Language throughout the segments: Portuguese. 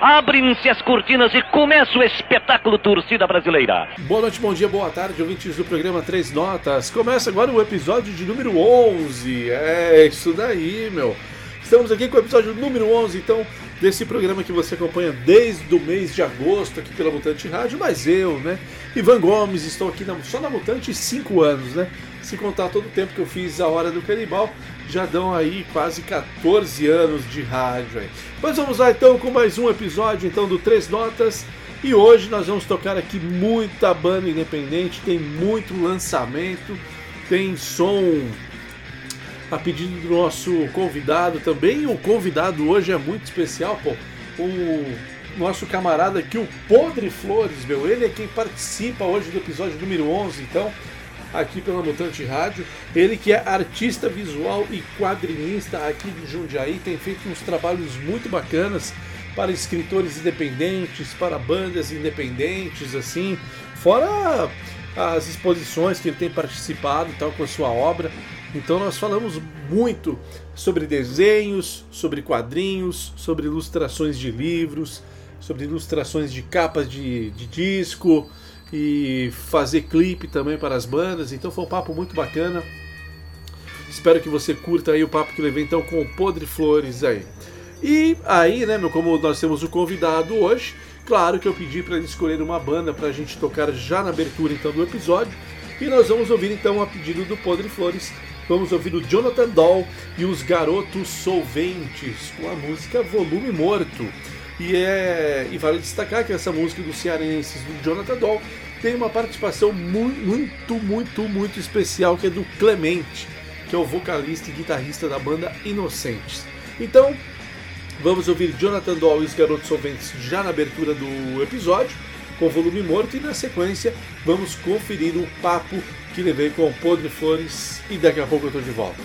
Abrem-se as cortinas e começa o espetáculo Torcida Brasileira. Boa noite, bom dia, boa tarde, ouvintes do programa Três Notas. Começa agora o episódio de número 11. É isso daí, meu. Estamos aqui com o episódio número 11, então, desse programa que você acompanha desde o mês de agosto aqui pela Mutante Rádio, mas eu, né, Ivan Gomes, estou aqui na, só na Mutante 5 anos, né? Se contar todo o tempo que eu fiz a Hora do Canibal, já dão aí quase 14 anos de rádio aí. Mas vamos lá então com mais um episódio então do Três Notas. E hoje nós vamos tocar aqui muita banda independente, tem muito lançamento, tem som a pedido do nosso convidado também. O convidado hoje é muito especial, pô. O nosso camarada aqui, o Podre Flores, meu. Ele é quem participa hoje do episódio número 11, então aqui pela Mutante Rádio. Ele que é artista visual e quadrinista aqui de Jundiaí, tem feito uns trabalhos muito bacanas para escritores independentes, para bandas independentes, assim, fora as exposições que ele tem participado tal com a sua obra. Então nós falamos muito sobre desenhos, sobre quadrinhos, sobre ilustrações de livros, sobre ilustrações de capas de, de disco, e fazer clipe também para as bandas. Então foi um papo muito bacana. Espero que você curta aí o papo que levei então com o Podre Flores aí. E aí, né, meu, como nós temos o convidado hoje, claro que eu pedi para ele escolher uma banda para a gente tocar já na abertura então do episódio. E nós vamos ouvir então a pedido do Podre Flores. Vamos ouvir o Jonathan Doll e os Garotos Solventes com a música Volume Morto. E, é, e vale destacar que essa música dos cearenses, do Jonathan Doll, tem uma participação muito, muito, muito, especial que é do Clemente, que é o vocalista e guitarrista da banda Inocentes. Então, vamos ouvir Jonathan Doll e os Garotos Solventes já na abertura do episódio, com volume morto, e na sequência vamos conferir o papo que levei com Podre Flores e daqui a pouco eu estou de volta.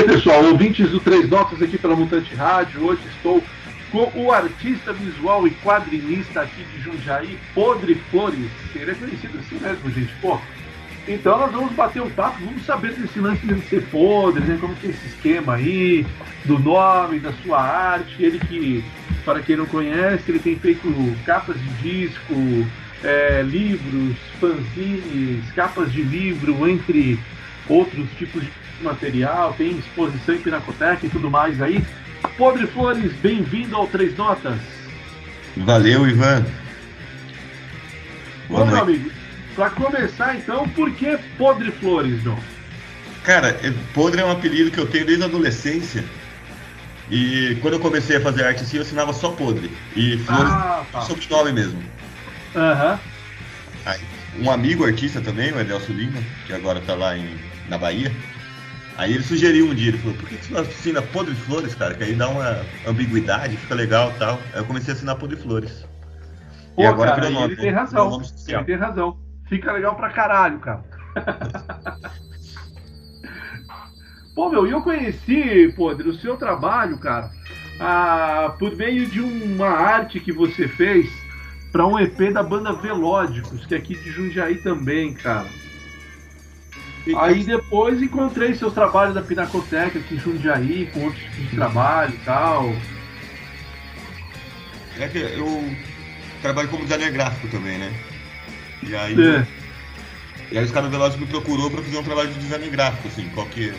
Aí, pessoal, ouvintes do Três Notas aqui pela Mutante Rádio. Hoje estou com o artista visual e quadrinista aqui de Jundiaí, Podre Flores. Ele é conhecido assim mesmo, gente. Pô, então nós vamos bater um papo, vamos saber desse lance de ser podre, né? Como que é esse esquema aí, do nome, da sua arte. Ele que, para quem não conhece, ele tem feito capas de disco, é, livros, fanzines, capas de livro, entre outros tipos de material, tem exposição em Pinacoteca e tudo mais aí. Podre Flores, bem-vindo ao Três Notas. Valeu, Ivan. Bom, meu amigo, para começar então, por que Podre Flores, João? Cara, é, Podre é um apelido que eu tenho desde a adolescência. E quando eu comecei a fazer arte assim, eu assinava só podre. E flores Ah, tá. sobrenome mesmo. Aham. Aí, um amigo artista também, o Edelso Lima, que agora tá lá em, na Bahia. Aí ele sugeriu um dia, ele falou, por que você não assina Podre Flores, cara? Que aí dá uma ambiguidade, fica legal e tal. Aí eu comecei a assinar Podre Flores. Pô, e agora cara, nome, ele tem razão. Nome. Ele tem razão. Fica legal pra caralho, cara. Pô, meu, e eu conheci, Podre, o seu trabalho, cara, ah, por meio de uma arte que você fez pra um EP da banda Velódicos, que é aqui de Jundiaí também, cara. E- Aí depois encontrei seus trabalhos da Pinacoteca aqui em Jundiaí, com outros tipos de trabalho e tal. É que eu trabalho como designer gráfico também, né? E aí, É. e aí os caras Velozes me procurou pra fazer um trabalho de design gráfico, assim, qual que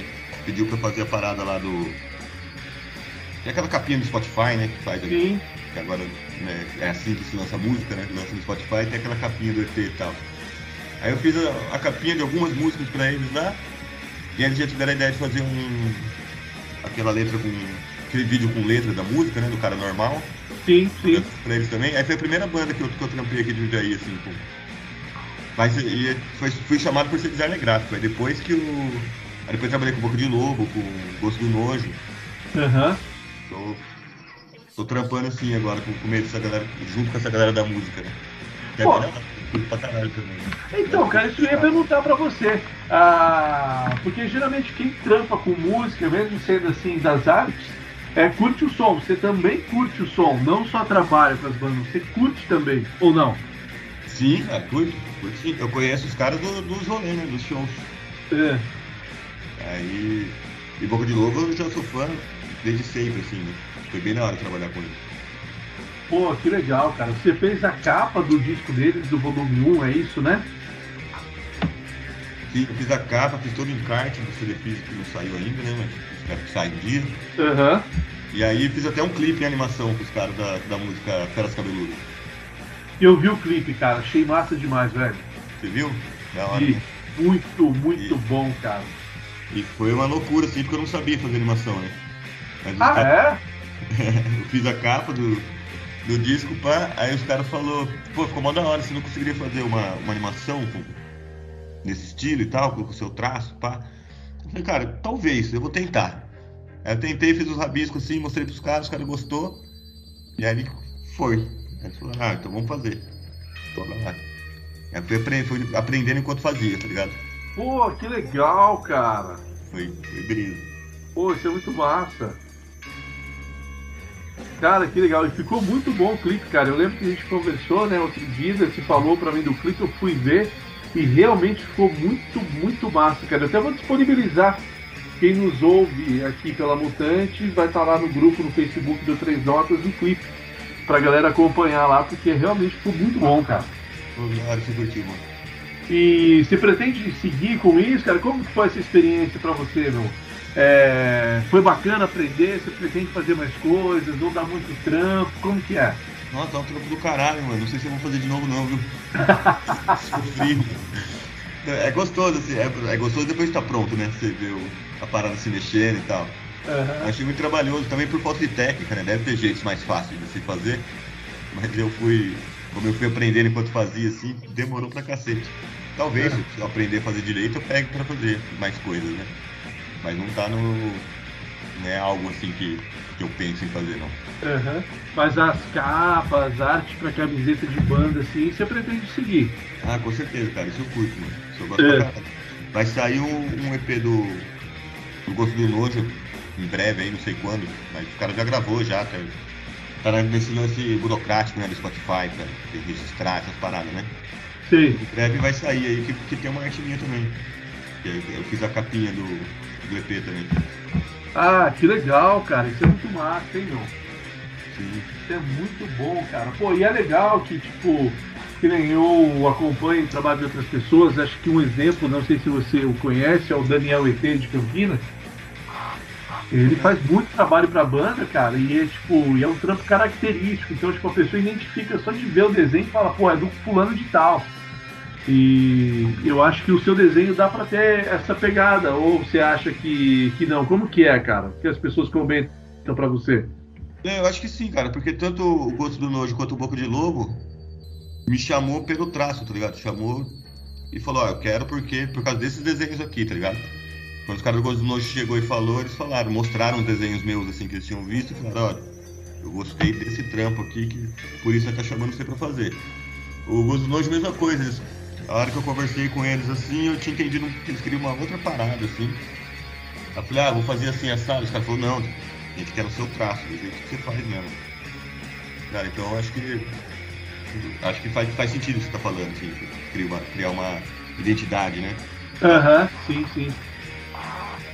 pediu pra fazer a parada lá do. Tem aquela capinha do Spotify, né? Que faz ali, Sim, que agora né, é assim que se lança música, né? Que lança no Spotify tem aquela capinha do EP e tal. Aí eu fiz a, a capinha de algumas músicas pra eles lá, e eles já tiveram a ideia de fazer um. aquela letra com. aquele vídeo com letra da música, né? Do cara normal. sim, sim. pra eles também. Aí foi a primeira banda que eu, que eu trampei aqui de Jundiaí, assim, com... Mas e, foi, fui chamado por ser designer gráfico. Aí depois que o. Aí depois trabalhei com Boca de Lobo, com Gosto do Nojo. Aham. Tô, tô trampando assim agora com, com meio dessa galera, junto com essa galera da música, né? Pô. Pra caralho também. Então, cara, isso eu ia perguntar pra você. Ah, porque geralmente quem trampa com música, mesmo sendo assim das artes, é, curte o som. Você também curte o som, não só trabalha com as bandas, você curte também, ou não? Sim, cara, curto, curto sim. Eu conheço os caras do- dos rolês, né? Dos shows. É. Aí. E Boca de Lobo eu já sou fã desde sempre, assim, né? Foi bem na hora de trabalhar com ele. Pô, que legal, cara. Você fez a capa do disco deles, do volume 1, é isso, né? Fiz, fiz a capa, fiz todo o encarte do CD físico que não saiu ainda, né? Mas espero que saia um dia. Aham. E aí fiz até um clipe em animação com os caras da, da música Feras Cabeludas. Eu vi o clipe, cara, achei massa demais, velho. Você viu? Da hora. E né? muito, muito E- bom, cara. E foi uma loucura, assim, porque eu não sabia fazer animação, né? Mas Ah, é? eu fiz a capa do, do disco, pá, aí os caras falaram, pô, ficou mó da hora, você não conseguiria fazer uma, uma animação com, nesse estilo e tal, com o seu traço, pá. Eu falei, cara, talvez, eu vou tentar. Aí eu tentei, fiz os rabiscos assim, mostrei pros caras, os caras gostou, e aí foi. Aí eles falaram, ah, então vamos fazer. Bora lá. Aí fui, apre- fui aprendendo enquanto fazia, tá ligado? Pô, que legal, cara. Foi, foi brisa. Pô, isso é muito massa. Cara, que legal. E ficou muito bom o clipe, cara. Eu lembro que a gente conversou, né, outro dia, você falou pra mim do clipe, eu fui ver e realmente ficou muito, muito massa, cara. Eu até vou disponibilizar quem nos ouve aqui pela Mutante, vai estar lá no grupo no Facebook do Três Notas do clipe pra galera acompanhar lá, porque realmente ficou muito bom, cara. E você pretende seguir com isso, cara? Como que foi essa experiência pra você, meu? É, foi bacana aprender? Você pretende fazer mais coisas? Não dá muito trampo? Como que é? Nossa, é um trampo do caralho, mano. Não sei se eu vou fazer de novo não, viu? Sofri. É gostoso, assim, é, é gostoso depois de estar pronto, né? Você vê o- a parada se mexendo e tal. Aham. Achei muito trabalhoso, também por falta de técnica, né? Deve ter jeitos mais fáceis de se fazer. Mas eu fui, como eu fui aprendendo enquanto fazia, assim, demorou pra cacete. Talvez, É. se eu aprender a fazer direito, eu pegue pra fazer mais coisas, né? Mas não tá no. Não é algo assim que, que eu penso em fazer, não. Aham. Mas as capas, arte pra camiseta de banda, assim, você pretende seguir? Ah, com certeza, cara, isso eu curto, mano. Isso eu gosto É. pra. Vai sair um, um EP do, do Gosto do Nojo, em breve aí, não sei quando, mas o cara já gravou já, tá, tá nesse lance burocrático, né, do Spotify, pra registrar essas paradas, né? Sei. Em breve vai sair aí, que, que tem uma arte minha também. Eu, eu fiz a capinha do, também. Ah, que legal, cara. Isso é muito massa, hein, meu? Sim. Isso é muito bom, cara. Pô, e é legal que, tipo, que nem eu acompanho o trabalho de outras pessoas. Acho que um exemplo, não sei se você o conhece, é o Daniel ET de Campinas. Ele faz muito trabalho pra banda, cara, e é tipo, e é um trampo característico. Então, tipo, a pessoa identifica só de ver o desenho e fala, pô, é do fulano de tal. E eu acho que o seu desenho dá pra ter essa pegada, ou você acha que, que não? Como que é, cara? Que as pessoas comentam. Pra você? É, eu acho que sim, cara, porque tanto o Gosto do Nojo quanto o Boca de Lobo me chamou pelo traço, tá ligado? Chamou e falou, ó, eu quero porque, por causa desses desenhos aqui, tá ligado? Quando os caras do Gosto do Nojo chegou e falou, eles falaram, mostraram os desenhos meus, assim, que eles tinham visto e falaram, ó, eu gostei desse trampo aqui, que por isso tá chamando você pra fazer. O Gosto do Nojo, mesma coisa, eles, a hora que eu conversei com eles, assim, eu tinha entendido que eles queriam uma outra parada, assim. Eu falei, ah, vou fazer assim, assado. Os caras falaram, não, a gente quer o seu traço, do jeito que você faz mesmo. Cara, então eu acho que. Acho que faz, faz sentido o que você tá falando, assim, criar uma, criar uma identidade, né? Aham, uhum, sim, sim.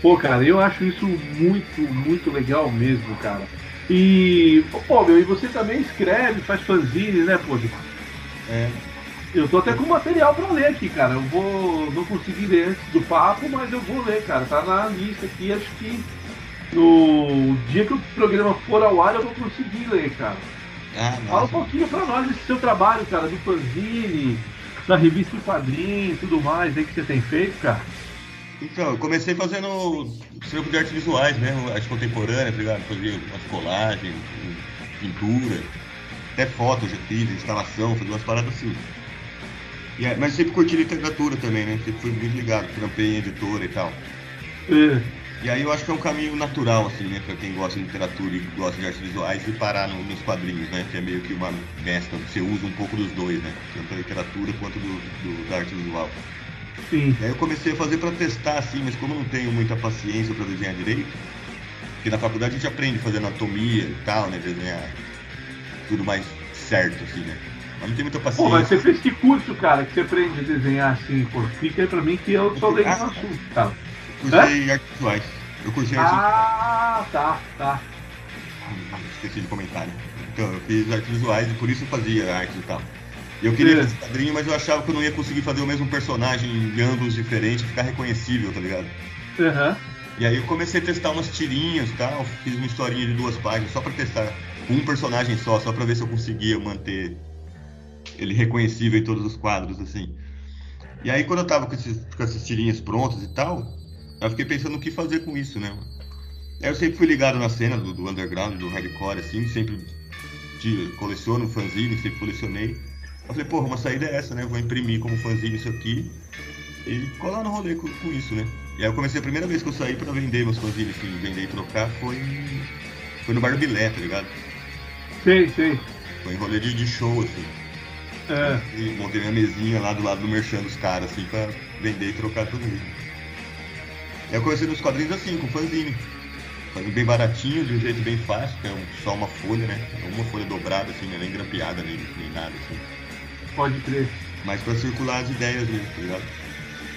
Pô, cara, eu acho isso muito, muito legal mesmo, cara. E, pô, meu, e você também escreve, faz fanzine, né, pô? É. Eu tô até com material pra ler aqui, cara. Eu vou. Não consegui ler antes do papo, mas eu vou ler, cara. Tá na lista aqui, acho que no dia que o programa for ao ar eu vou conseguir ler, cara. Ah, Fala um pouquinho pra nós desse seu trabalho, cara, do fanzine, da revista em quadrinho e tudo mais aí que você tem feito, cara. Então, eu comecei fazendo trampo de artes visuais mesmo, arte contemporânea, tá ligado? Fazia umas colagens, pintura, até foto eu já fiz, instalação, fazia umas paradas assim. E, mas sempre curti literatura também, né? Sempre fui muito ligado, trampei em editora e tal. É. E aí eu acho que é um caminho natural, assim, né, pra quem gosta de literatura e gosta de artes visuais, e parar no, nos quadrinhos, né, que é meio que uma mescla, você usa um pouco dos dois, né, tanto a literatura quanto do, do da arte visual. Sim. E aí eu comecei a fazer pra testar, assim, mas como eu não tenho muita paciência pra desenhar direito, porque na faculdade a gente aprende a fazer anatomia e tal, né, desenhar tudo mais certo, assim, né. Mas não tem muita paciência. Pô, mas você fez que curso, cara, que você aprende a desenhar assim, pô? Fica aí pra mim que eu só leio no assunto, cara. Cursei artes visuais. Eu cursei artes Ah, tá, tá. Esqueci de comentário. Então, eu fiz artes visuais e por isso eu fazia arte e tal. Eu queria fazer quadrinho, mas eu achava que eu não ia conseguir fazer o mesmo personagem em ângulos diferentes ficar reconhecível, tá ligado? Aham. E aí eu comecei a testar umas tirinhas e tal, fiz uma historinha de duas páginas só pra testar um personagem só, só pra ver se eu conseguia manter ele reconhecível em todos os quadros, assim. E aí quando eu tava com, esses, com essas tirinhas prontas e tal, eu fiquei pensando o que fazer com isso, né? Aí eu sempre fui ligado na cena do, do underground, do hardcore, assim, sempre de, coleciono fanzine, sempre colecionei. Eu falei, porra, uma saída é essa, né? Eu vou imprimir como fanzine isso aqui e colar no rolê com, com isso, né? E aí eu comecei, a primeira vez que eu saí pra vender meus fanzines, assim, vender e trocar, foi, foi no Bar do Bilé, tá ligado? Sei, sei. Foi em rolê de, de show, assim. É. E montei minha mesinha lá do lado do merchan dos caras, assim, pra vender e trocar tudo isso. Aí eu comecei nos quadrinhos assim, com fanzine. Fazendo bem baratinho, de um jeito bem fácil, que é um- só uma folha, né? Uma folha dobrada, assim, né? nem grampeada, nem, nem nada, assim. Pode crer. Mas pra circular as ideias mesmo, tá ligado?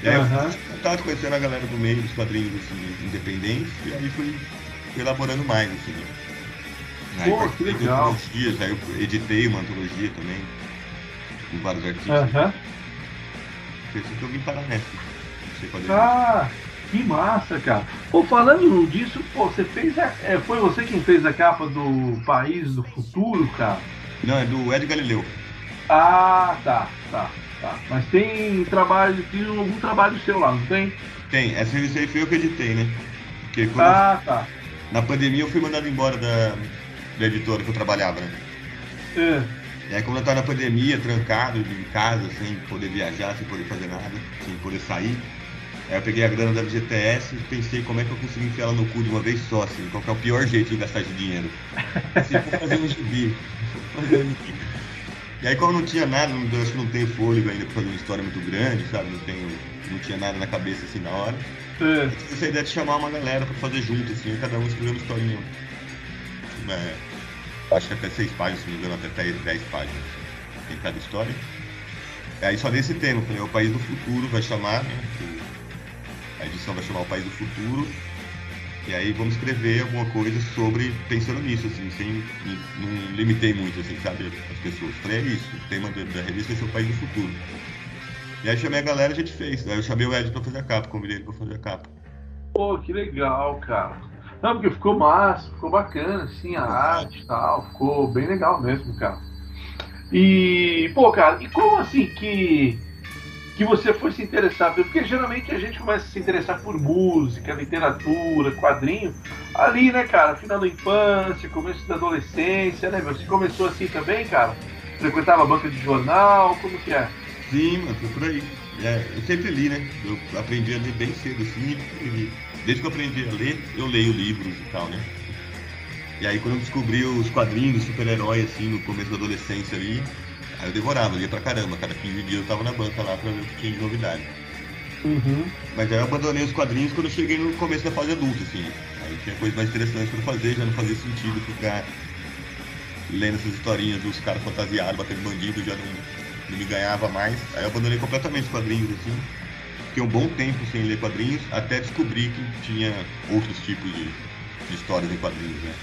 E aí eu fui contato, conhecendo a galera do meio dos quadrinhos, assim, independentes, e aí fui elaborando mais, assim, né? Aí Pô, que legal. antologias, aí eu editei uma antologia também, vários artistas. Aham. Isso que eu vim parar nessa. Não sei qual é. Ah, que massa, cara. Pô, falando disso, pô, você fez a, é, foi você quem fez a capa do País do Futuro, cara? Não, é do Ed Galileu. Ah, tá, tá, tá. Mas tem trabalho, tem algum trabalho seu lá, não tem? Tem, essa revista aí foi eu que editei, né? Porque quando Ah, tá. na pandemia eu fui mandado embora da, da editora que eu trabalhava, né? É. E aí quando eu tava na pandemia, trancado em casa, sem poder viajar, sem poder fazer nada, sem poder sair, aí eu peguei a grana da FGTS e pensei como é que eu consigo enfiar ela no cu de uma vez só, assim, qual que é o pior jeito de gastar esse dinheiro. Assim, vou fazer um gibi. Fazer um gibi. E aí como não tinha nada, não, acho que não tenho fôlego ainda pra fazer uma história muito grande, sabe? Não tenho. Não tinha nada na cabeça assim na hora. É. Essa ideia de chamar uma galera pra fazer junto, assim, cada um escrever uma historinha. É, acho que até seis páginas, se não me engano, até dez, páginas em cada história. Aí só nesse tema, falei, o País do Futuro vai chamar, né? A edição vai chamar o País do Futuro. E aí vamos escrever alguma coisa sobre, pensando nisso, assim, sem. Não limitei muito, assim, sabe, as pessoas. Falei, é isso, o tema da, da revista ser o País do Futuro. E aí chamei a galera e a gente fez. Aí eu chamei o Ed pra fazer a capa, convidei ele pra fazer a capa. Pô, que legal, cara. Não, porque ficou massa, ficou bacana, assim, a arte e tal. Ficou bem legal mesmo, cara. E, pô, cara, e como assim que. que você foi se interessar? Porque geralmente a gente começa a se interessar por música, literatura, quadrinho, ali, né, cara? Final da infância, começo da adolescência, né, Você começou assim também, cara? Frequentava banca de jornal, como que é? Sim, mano, foi por aí. É, eu sempre li, né? Eu aprendi a ler bem cedo, assim, e desde que eu aprendi a ler, eu leio livros e tal, né? E aí quando eu descobri os quadrinhos, super-herói, assim, no começo da adolescência ali, aí eu devorava, lia pra caramba, cada 15 dias eu tava na banca lá pra ver o que tinha de novidade. Uhum. Mas aí eu abandonei os quadrinhos quando eu cheguei no começo da fase adulta, assim. Aí tinha coisas mais interessantes pra fazer, já não fazia sentido ficar lendo essas historinhas dos caras fantasiados, batendo bandido, já não não me ganhava mais. Aí eu abandonei completamente os quadrinhos, assim. Fiquei um bom tempo sem ler quadrinhos, até descobrir que tinha outros tipos de, de histórias em quadrinhos, né?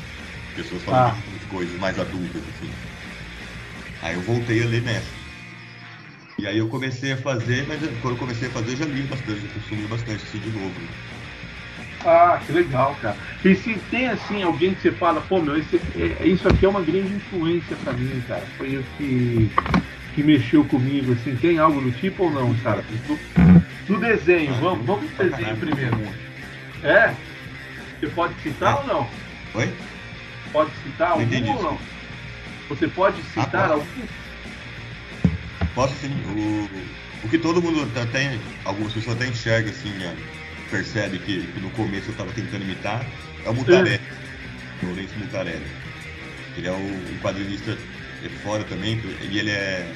Pessoas falando ah. de coisas mais adultas, assim. Aí eu voltei a ler nessa. E aí eu comecei a fazer, mas quando eu comecei a fazer eu já li bastante, eu consumi bastante assim de novo. Né? Ah, que legal, cara. E se tem assim alguém que você fala, pô meu, esse, é, isso aqui é uma grande influência para mim, cara. Foi o que que mexeu comigo, assim, tem algo do tipo ou não, cara? Do, do desenho, vamos, vamos pro desenho primeiro. É? Você pode citar ou não? Oi? Pode citar algum ou não? Você pode citar ah, algum? Posso sim. O, o que todo mundo até, algumas pessoas até enxergam assim, percebe que, que, no começo eu estava tentando imitar, é o Mutarelli. É. O Lourenço Mutarelli. Ele é o, um quadrinista é fora também, e ele é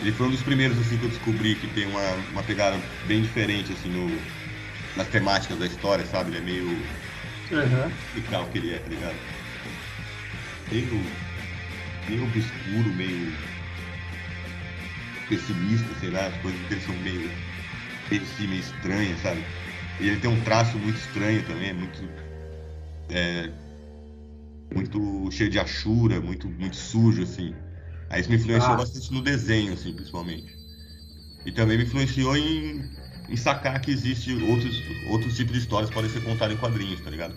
ele foi um dos primeiros assim que eu descobri que tem uma, uma pegada bem diferente assim no, nas temáticas da história, sabe? Ele é meio. Uhum. Explicar o que ele é, tá ligado? Meio. meio obscuro, meio. pessimista, sei lá, as coisas dele são meio. meio assim, meio estranhas, sabe? E ele tem um traço muito estranho também, muito. É, muito cheio de achura, muito, muito sujo, assim. Aí isso me influenciou ah. bastante no desenho, assim, principalmente. E também me influenciou em, em sacar que existe outros, outros tipos de histórias que podem ser contadas em quadrinhos, tá ligado?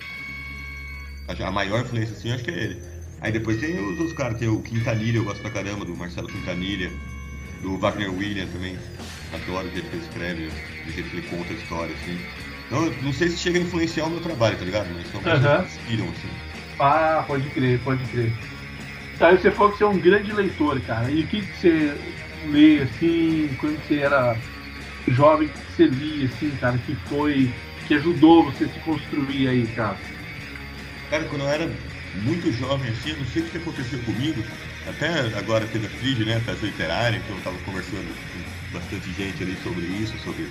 A maior influência, assim, acho que é ele. Aí depois tem os outros caras, tem o Quintanilha, eu gosto pra caramba, do Marcelo Quintanilha, do Wagner William também. Adoro o jeito que ele escreve, o jeito que ele conta a história, assim. Não, não sei se chega a influenciar o meu trabalho, tá ligado? Mas são pessoas uhum. que inspiram, assim. Ah, pode crer, pode crer. Aí você falou que você é um grande leitor, cara. E o que, que você lê, assim, quando você era jovem, o que você lia, assim, cara, que foi, que ajudou você a se construir aí, cara? Cara, quando eu era muito jovem, assim, eu não sei o que aconteceu comigo, até agora teve a FRID, né, festa literária, que eu tava conversando com bastante gente ali sobre isso, sobre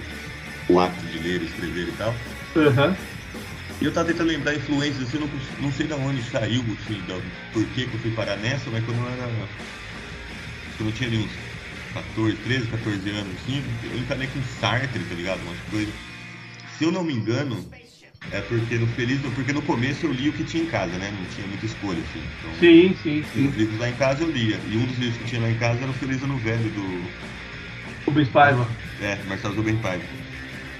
o ato de ler, escrever e tal. Uhum. E eu tava tentando lembrar influências, assim, não, não sei de onde saiu, assim, da, por que, que eu fui parar nessa, mas quando eu era. Quando eu tinha ali uns 14, 13, 14 anos, assim, eu encanei com Sartre, tá ligado? Umas coisas. Se eu não me engano, é porque no Feliz, porque no começo eu li o que tinha em casa, né? Não tinha muita escolha, assim. Então, sim, sim, sim. Os livros lá em casa eu lia. E um dos livros que tinha lá em casa era o Feliz Ano Velho do. Rubens Paiva. É, Marcelo Rubens Paiva.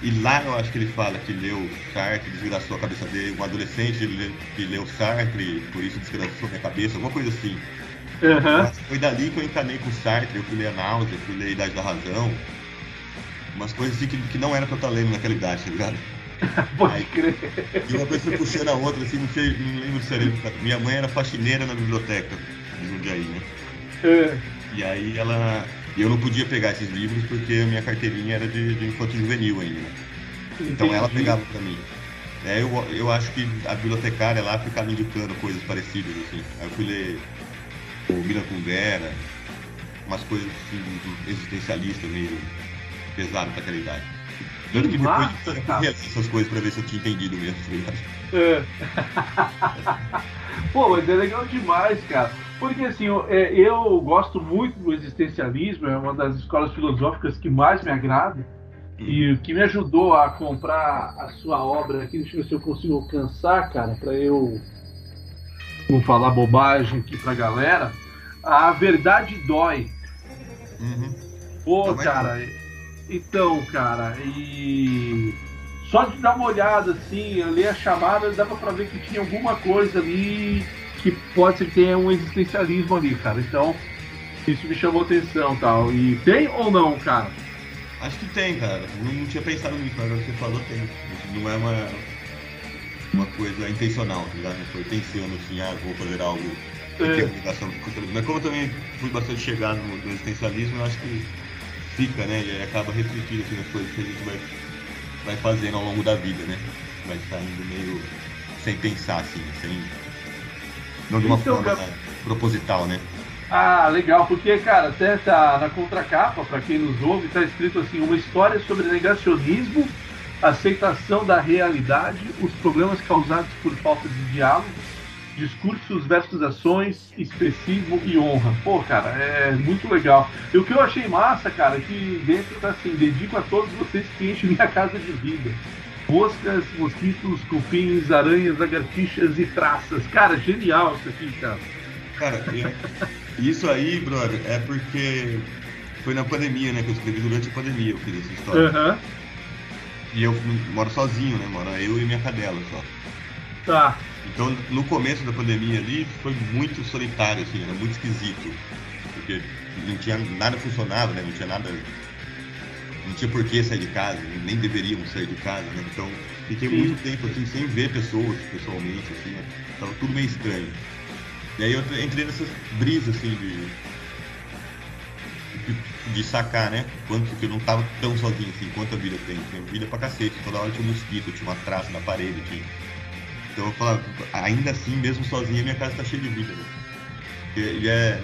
E lá eu acho que ele fala que leu Sartre, desgraçou a cabeça dele, um adolescente que leu Sartre, por isso desgraçou minha cabeça, alguma coisa assim. Uhum. Foi dali que eu encanei com Sartre, eu fui ler a náusea, fui ler a Idade da Razão. Umas coisas assim que, que não era pra eu estar lendo naquela idade, tá ligado? Pode Aí, crer. E uma coisa foi puxando a outra, assim, não sei, não lembro se era. Minha mãe era faxineira na biblioteca de Jundiaí, né? É. E aí ela e eu não podia pegar esses livros porque a minha carteirinha era de, de infanto juvenil ainda. Então ela pegava para mim. É, eu, eu acho que a bibliotecária lá ficava indicando coisas parecidas, assim. Aí eu fui ler o Milan Kundera, umas coisas assim, existencialistas meio pesado pra aquela idade. Tanto que depois eu fui essas coisas pra ver se eu tinha entendido mesmo, tá É. Pô, mas é legal demais, cara. Porque assim, eu, é, eu gosto muito do existencialismo, é uma das escolas filosóficas que mais me agrada. E o que me ajudou a comprar a sua obra aqui, deixa eu ver se eu consigo alcançar, cara, para eu não falar bobagem aqui pra galera. A verdade dói. Uhum. Pô, cara, então, cara, e só de dar uma olhada assim, eu ler a chamada, dava pra ver que tinha alguma coisa ali que pode ser que tenha um existencialismo ali, cara. Então, isso me chamou atenção tal. E tem ou não, cara? Acho que tem, cara. Não, não tinha pensado nisso, mas agora que você falou, tem. Não é uma, uma coisa intencional, tá ligado? Não foi pensando assim, ah, vou fazer algo que É. tem ligação com o. Mas como eu também fui bastante chegado no, no existencialismo, eu acho que fica, né? E acaba refletindo assim, nas coisas que a gente vai, vai fazendo ao longo da vida, né? Vai saindo meio sem pensar, assim, sem. Não de uma Então, forma Gab- proposital, né? Ah, legal, porque, cara, até tá na contracapa, pra quem nos ouve, tá escrito assim, uma história sobre negacionismo, aceitação da realidade, os problemas causados por falta de diálogo, discursos versus ações, expressivo e honra. Pô, cara, é muito legal. E o que eu achei massa, cara, é que dentro tá assim, dedico a todos vocês que enchem minha casa de vida. Moscas, mosquitos, cupins, aranhas, lagartixas e traças. Cara, genial isso aqui, cara. Cara, isso aí, brother, é porque foi na pandemia, né? Que eu escrevi durante a pandemia, eu fiz essa história. Aham. E eu moro sozinho, né? Moro eu e minha cadela só. Tá. Então, no começo da pandemia ali, foi muito solitário, assim, era muito esquisito. Porque não tinha nada funcionava, né? Não tinha nada. Não tinha por que sair de casa, nem deveríamos sair de casa, né? Então, fiquei Sim. muito tempo, assim, sem ver pessoas pessoalmente, assim, né? Tava tudo meio estranho. E aí eu entrei nessas brisas, assim, de. de, de sacar, né? Quanto que eu não tava tão sozinho, assim, quanta vida tem. Tinha vida pra cacete, toda hora tinha um mosquito, tinha uma traça na parede, tinha. Então eu falava, ainda assim, mesmo sozinha, minha casa tá cheia de vida, né? E, e é,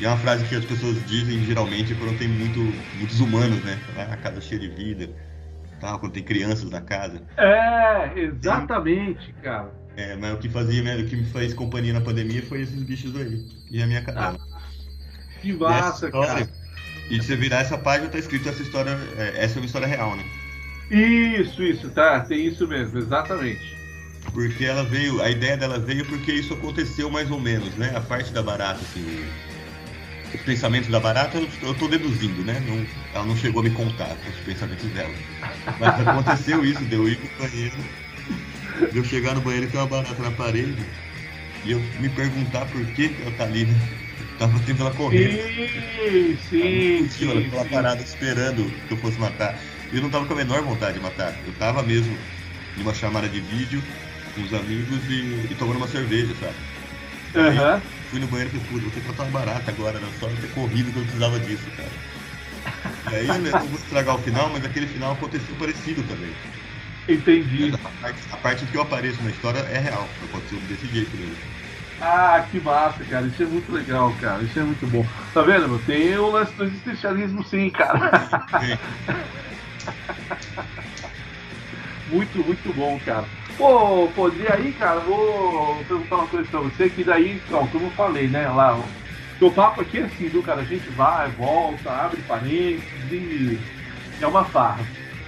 e é uma frase que as pessoas dizem geralmente quando tem muito, muitos humanos, né? Ah, a casa cheia de vida, tal, quando tem crianças na casa. É, exatamente, cara. É, mas o que fazia, né, o que me fez companhia na pandemia foi esses bichos aí. E a minha cadela. Que E essa massa, história- cara. E se você virar essa página, tá escrito essa história. é, essa é uma história real, né? Isso, isso, tá. Tem isso mesmo, exatamente. Porque ela veio, a ideia dela veio porque isso aconteceu mais ou menos, né? A parte da barata, assim, os pensamentos da barata eu, tô deduzindo, né? Não, ela não chegou a me contar os pensamentos dela. Mas aconteceu isso, deu ir pro banheiro, de eu chegar no banheiro e ter uma barata na parede, e eu me perguntar por que ela tá ali, né? Tava tendo ela correndo. Sim, sim, ela sim. sim. parada esperando que eu fosse matar. E eu não tava com a menor vontade de matar. Eu tava mesmo numa chamada de vídeo com os amigos e, e tomando uma cerveja, sabe? Aham. Fui no banheiro vou ter que matar uma barata agora, né? Só ter corrido que eu precisava disso, cara. E aí, né, não vou estragar o final, mas aquele final aconteceu parecido também. Entendi. A parte, a parte que eu apareço na história é real, aconteceu desse jeito mesmo. Ah, que massa, cara. Isso é muito legal, cara. Isso é muito bom. Tá vendo, meu? Tem o lance do existencialismo sim, cara. Bem, Muito, muito bom, cara. Pô, pô, e aí, cara, vou perguntar uma coisa pra você, que daí, então, como eu falei, né, lá, o o papo aqui é assim, viu, cara? A gente vai, volta, abre parênteses e é uma farra.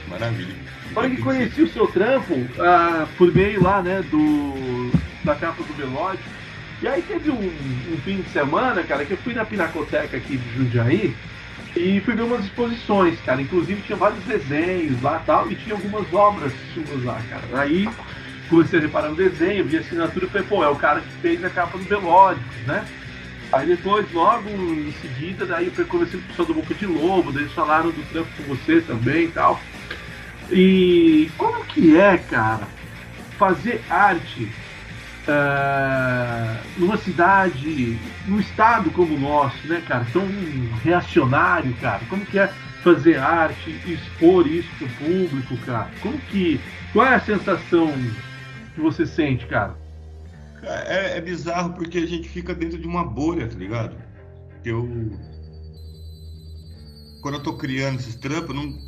maravilha. Olha que conheci o seu trampo ah, por meio lá, né, do da capa do Melódico. E aí teve um, um fim de semana, cara, que eu fui na Pinacoteca aqui de Jundiaí e fui ver umas exposições, cara. Inclusive tinha vários desenhos lá e tal, e tinha algumas obras suas lá, cara. Aí comecei a reparar no desenho, vi a assinatura e falei, pô, é o cara que fez a capa do Melódico, né? Aí depois, logo em seguida, daí eu conversei com o pessoal do Boca de Lobo, eles falaram do trampo com você também e tal. E como que é, cara, fazer arte ah, numa cidade, num estado como o nosso, né, cara, tão reacionário, cara? Como que é fazer arte, expor isso pro público, cara? Como que, qual é a sensação que você sente, cara? É, é bizarro porque a gente fica dentro de uma bolha, tá ligado? Eu. Quando eu tô criando esses trampos, eu, não...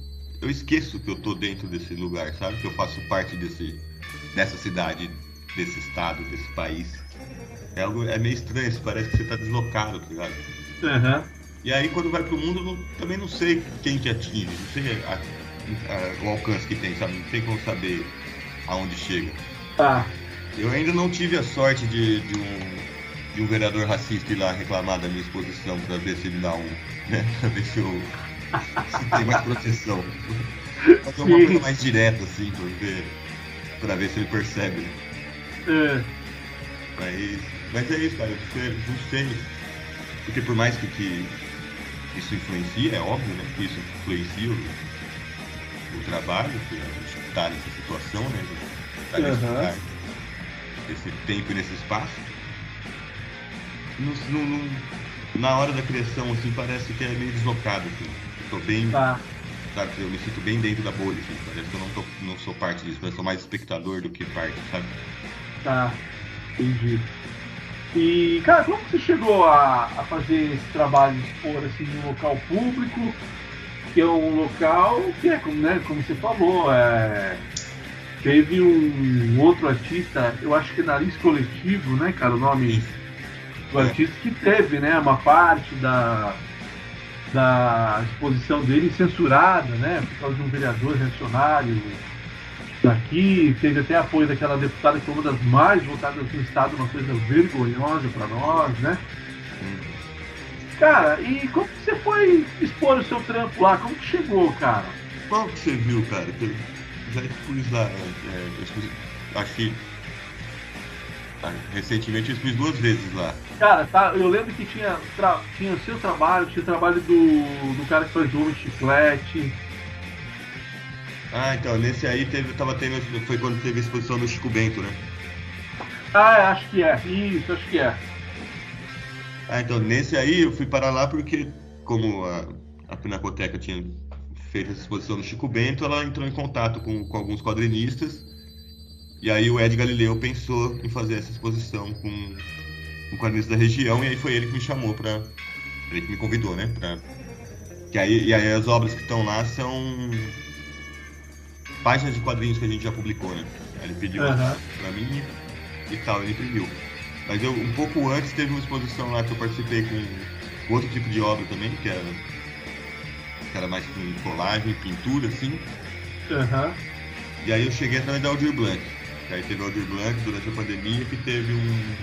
eu esqueço que eu tô dentro desse lugar, sabe? Que eu faço parte desse... dessa cidade, desse estado, desse país. É algo é meio estranho, isso parece que você tá deslocado, tá ligado? Aham. E aí quando vai pro mundo, não- também não sei quem que atinge, não sei a- a- o alcance que tem, sabe? Não tem como saber aonde chega. Tá. Eu ainda não tive a sorte de, de um, de um vereador racista ir lá reclamar da minha exposição pra ver se ele dá um. Né? Pra ver se eu. se tem mais proteção. Fazer uma coisa mais direta, assim, pra ver, pra ver se ele percebe. É. Mas, mas é isso, cara. Não sei. Porque por mais que, que isso influencia, é óbvio, né? Que isso influencia o trabalho, que a gente está nessa situação, né? Está nesse, Aham. lugar, nesse tempo e nesse espaço. No- no- no- na hora da criação, assim, parece que é meio deslocado, assim. Eu tô bem, Tá. sabe, eu me sinto bem dentro da bolha, assim. Parece que eu não, tô, não sou parte disso, eu sou mais espectador do que parte, sabe? Tá, entendi. E, cara, como você chegou a, a fazer esse trabalho de expor assim, em um local público, que é um local que é, como, né, como você falou, é, teve um outro artista, eu acho que é Nariz Coletivo, né, cara, o nome do É. artista que teve, né, uma parte da, da exposição dele censurada, né, por causa de um vereador reacionário daqui, teve até apoio daquela deputada que foi uma das mais votadas no estado, uma coisa vergonhosa para nós, né? Cara, e como que você foi expor o seu trampo lá? Como que chegou, cara? Qual que você viu, cara? Que eu já expus lá. é, eu expus, acho que. ah, recentemente eu expus duas vezes lá. Cara, tá, eu lembro que tinha, tra- tinha o seu trabalho, tinha o trabalho do, do cara que faz o Homem Chiclete. Ah, então, nesse aí teve, tava tendo. Foi quando teve a exposição do Chico Bento, né? Ah, é, acho que é. Isso, acho que é. Ah, então, nesse aí eu fui parar lá porque, como a, a Pinacoteca tinha feito essa exposição do Chico Bento, ela entrou em contato com, com alguns quadrinistas. E aí o Ed Galileu pensou em fazer essa exposição com, com quadrinistas da região, e aí foi ele que me chamou pra. Ele que me convidou, né? Pra, que aí, e aí as obras que estão lá são páginas de quadrinhos que a gente já publicou, né? Aí ele pediu Aham. pra mim e tal, ele imprimiu. Mas eu, um pouco antes teve uma exposição lá que eu participei com, outro tipo de obra também, que era, que era mais com colagem, pintura, assim. Aham. E aí eu cheguei através da Aldir Blanc. E aí teve a Aldir Blanc durante a pandemia que teve um,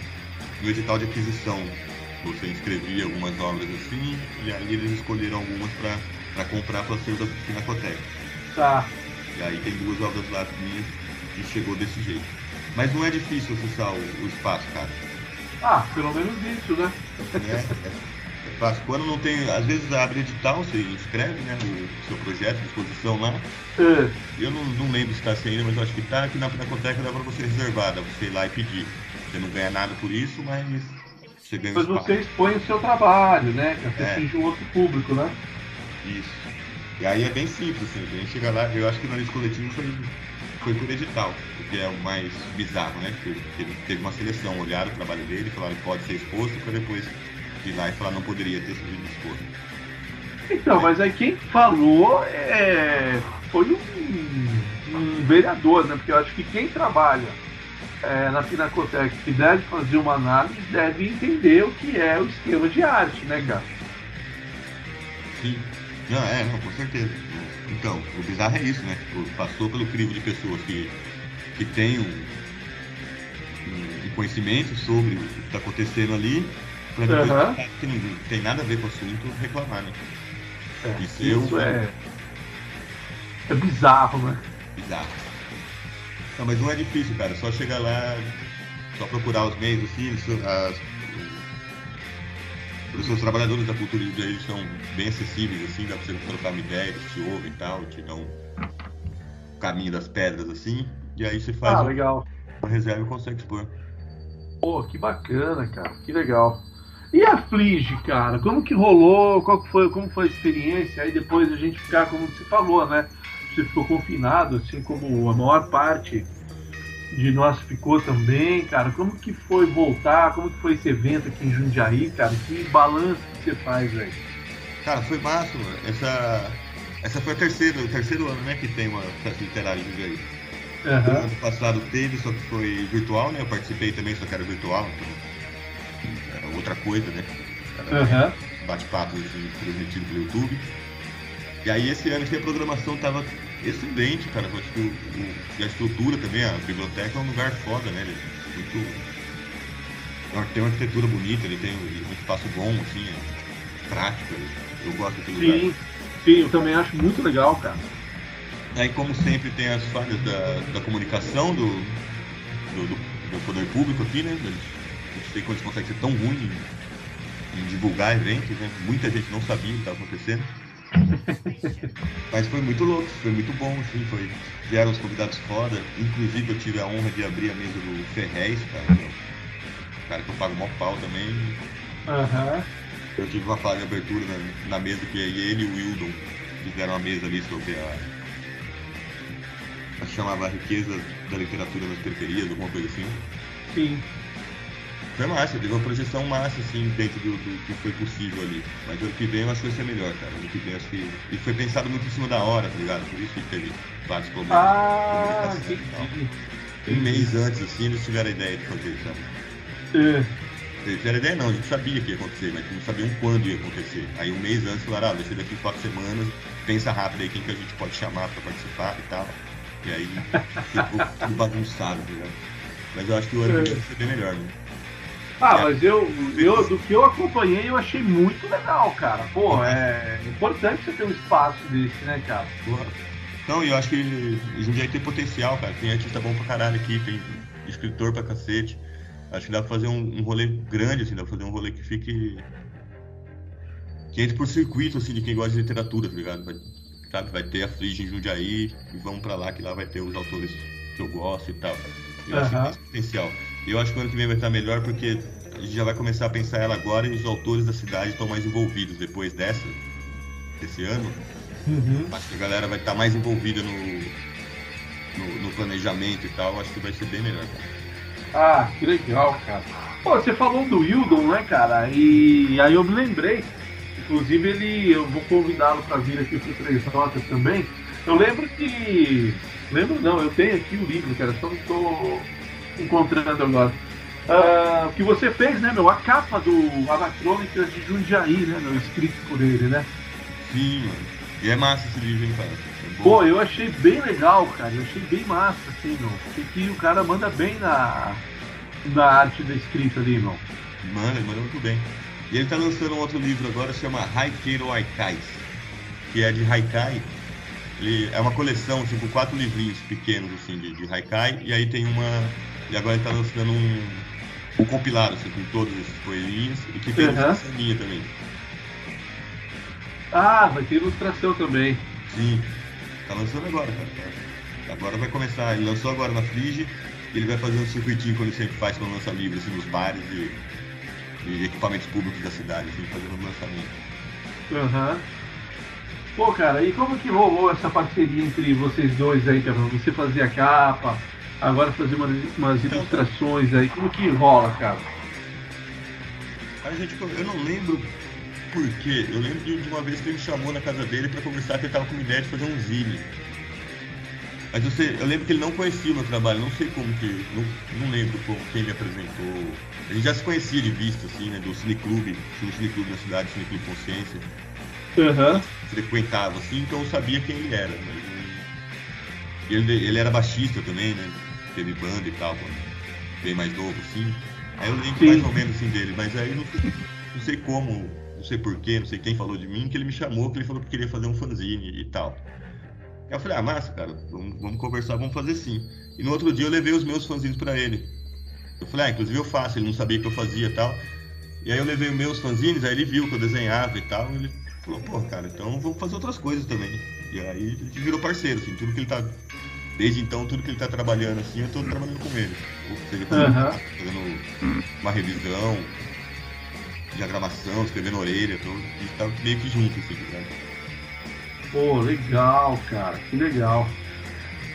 um edital de aquisição. Você inscrevia algumas obras assim, e aí eles escolheram algumas para comprar para ser da Pinacoteca. Tá. E aí tem duas obras lá minhas e chegou desse jeito. Mas não é difícil acessar o, o espaço, cara. Ah, pelo menos isso, né? né? É, é fácil. Quando não tem, às vezes abre edital, você inscreve né, o seu projeto exposição lá. É, Eu não, não lembro se está assim ainda, mas eu acho que tá aqui na Pinacoteca dá para você reservar, dá pra você ir lá e pedir. Você não ganha nada por isso, mas você ganha mas você expõe o seu trabalho, né? Que você É. atinge um outro público, né? Isso. E aí é bem simples, assim, a gente chega lá, eu acho que no análise coletivo foi, foi por edital, o que é o mais bizarro, né? Porque ele teve uma seleção, olharam o trabalho dele, falaram que pode ser exposto, para depois ir lá e falar não poderia ter sido exposto. Então, mas aí quem falou é, foi um, um vereador, né? Porque eu acho que quem trabalha é, na Pinacoteca que deve fazer uma análise deve entender o que é o esquema de arte, né, cara? Sim. Não, é, não, com certeza. Então, o bizarro é isso, né? Tipo, passou pelo crivo de pessoas que, que têm um, um- um conhecimento sobre o que está acontecendo ali, para depois Aham. que não tem nada a ver com o assunto reclamar, né? É, Isso é, é bizarro, né? Bizarro. Não, mas não é difícil, cara. É só chegar lá, só procurar os meios, assim, as, os trabalhadores da cultura eles são bem acessíveis, assim, dá pra você trocar uma ideia, eles te ouvem e tal, te dão o caminho das pedras, assim, e aí você faz Ah, uma legal. reserva e consegue expor. Pô, que bacana, cara. Que legal. E a Flige, cara? Como que rolou? Qual que foi, como foi a experiência? Aí depois a gente ficar, como você falou, né? Você ficou confinado, assim como a maior parte de nós ficou também, cara. Como que foi voltar? Como que foi esse evento aqui em Jundiaí, cara? Que balanço que você faz aí? Cara, foi massa, mano. Essa, essa foi a terceira, o terceiro ano, né, que tem uma festa literária em Jundiaí. Aham. ano passado teve, só que foi virtual, né? Eu participei também, só que era virtual, então era outra coisa, né? Era Aham. bate-papo transmitido pelo YouTube. E aí esse ano assim, a programação tava excelente, cara. Eu acho que o, o- e a estrutura também, a biblioteca é um lugar foda, né? Ele é muito. Tem uma arquitetura bonita, ele tem um espaço bom, assim, é prático. Eu gosto daquele lugar. Sim, sim, eu também acho muito legal, cara. Aí, como sempre, tem as falhas da, da comunicação do, do, do- do poder público aqui, né? Gente tem como eles conseguem ser tão ruim em, em divulgar eventos, né? Muita gente não sabia o que estava acontecendo. Mas foi muito louco, foi muito bom, assim, foi. Vieram os convidados foda. Inclusive eu tive a honra de abrir a mesa do Ferrez, cara. Cara que eu pago mó pau também. Aham. Eu tive uma fala de abertura na, na mesa que ele e o Wildon fizeram uma mesa ali sobre a. a chamava a riqueza da literatura nas periferias, alguma coisa assim. Sim. Foi massa, teve uma projeção massa, assim, dentro do, do que foi possível ali. Mas ano que vem eu acho que vai ser melhor, cara. Ano que vem acho que. E foi pensado muito em cima da hora, tá ligado? Por isso que teve vários problemas. Ah, e tal. Um mês antes, assim, eles tiveram a ideia de fazer, sabe? É. Eles tiveram a ideia não, a gente sabia que ia acontecer, mas não sabiam quando ia acontecer. Aí um mês antes falaram, ah, ser daqui quatro semanas, pensa rápido aí quem que a gente pode chamar pra participar e tal. E aí ficou tudo bagunçado, tá ligado? Mas eu acho que o ano que vem vai ser bem melhor, né? Ah, mas eu, eu, do que eu acompanhei, eu achei muito legal, cara. Pô, é importante você ter um espaço desse, né, cara? Porra. Então, eu acho que Jundiaí tem potencial, cara. Tem artista bom pra caralho aqui, tem escritor pra cacete. Acho que dá pra fazer um, um rolê grande, assim, dá pra fazer um rolê que fique. que entre por circuito, assim, de quem gosta de literatura, tá ligado? Vai, sabe, vai ter a Flige em Jundiaí e vamos pra lá, que lá vai ter os autores que eu gosto e tal. Eu acho que tem esse potencial. Eu acho que o ano que vem vai estar melhor porque a gente já vai começar a pensar ela agora e os autores da cidade estão mais envolvidos depois dessa, desse ano. Uhum. Acho que a galera vai estar mais envolvida no, no, no planejamento e tal. Acho que vai ser bem melhor. cara. Ah, que legal, cara. Pô, você falou do Wildon, né, cara? E aí eu me lembrei. Inclusive ele, eu vou convidá-lo para vir aqui pro Três Notas também. Eu lembro que. Lembro não, eu tenho aqui o livro, cara, só não tô encontrando agora. O que você fez, né, meu? A capa do Anacrônicas de Jundiaí, né, meu? Escrito por ele, né? Sim, mano. E é massa esse livro, hein, cara. É. Pô, eu achei bem legal, cara. Eu achei bem massa, assim, meu. Achei que o cara manda bem na, na arte da escrita ali, meu. Manda, manda muito bem. E ele tá lançando um outro livro agora, chama Haikeiro Aikais, que é de Haikai. Ele é uma coleção, com quatro livrinhos pequenos, assim, de, de Haikai. E aí tem uma... E agora ele tá lançando um, um compilado, assim, com todos esses poeminhas. E que tem Uhum. ilustração minha também. Ah, vai ter ilustração também. Sim, tá lançando agora, cara. Agora vai começar, ele lançou agora na Frige e ele vai fazer um circuitinho como ele sempre faz quando lança livros, assim, nos bares e, e equipamentos públicos da cidade, assim, fazendo um lançamento. Aham. Pô, cara, e como que rolou essa parceria entre vocês dois aí, cara? Você fazia a capa, agora fazer umas, umas ilustrações aí. Como que rola, cara? Aí, gente, eu não lembro por quê. Eu lembro de uma vez que ele me chamou na casa dele pra conversar que ele tava com uma ideia de fazer um zine. Mas eu, sei, eu lembro que ele não conhecia o meu trabalho, não sei como que. Não, não lembro como, quem me apresentou. A gente já se conhecia de vista, assim, né? Do cineclube, tinha um cineclube na cidade, Cineclube Consciência. Aham. frequentava, assim, então eu sabia quem ele era. Mas, não- ele, ele era baixista também, né? Teve banda e tal, bem mais novo, assim. Aí eu lembro Sim. mais ou menos assim dele, mas aí não, não sei como, não sei porquê, não sei quem falou de mim, que ele me chamou, que ele falou que queria fazer um fanzine e tal. Aí eu falei, ah, massa, cara, vamos, vamos conversar, vamos fazer sim. E no outro dia eu levei os meus fanzines pra ele. Eu falei, ah, inclusive eu faço, ele não sabia que eu fazia e tal. E aí eu levei os meus fanzines, aí ele viu que eu desenhava e tal, e ele falou, pô, cara, então vamos fazer outras coisas também. E aí a gente virou parceiro, assim, tudo que ele tá. Desde então, tudo que ele tá trabalhando, assim, eu tô trabalhando com ele. Ou seja, fazendo, Aham. fazendo uma revisão, diagramação, escrevendo orelha, tô, a gente tá meio que junto, assim, ligado? Pô, legal, cara. Que legal.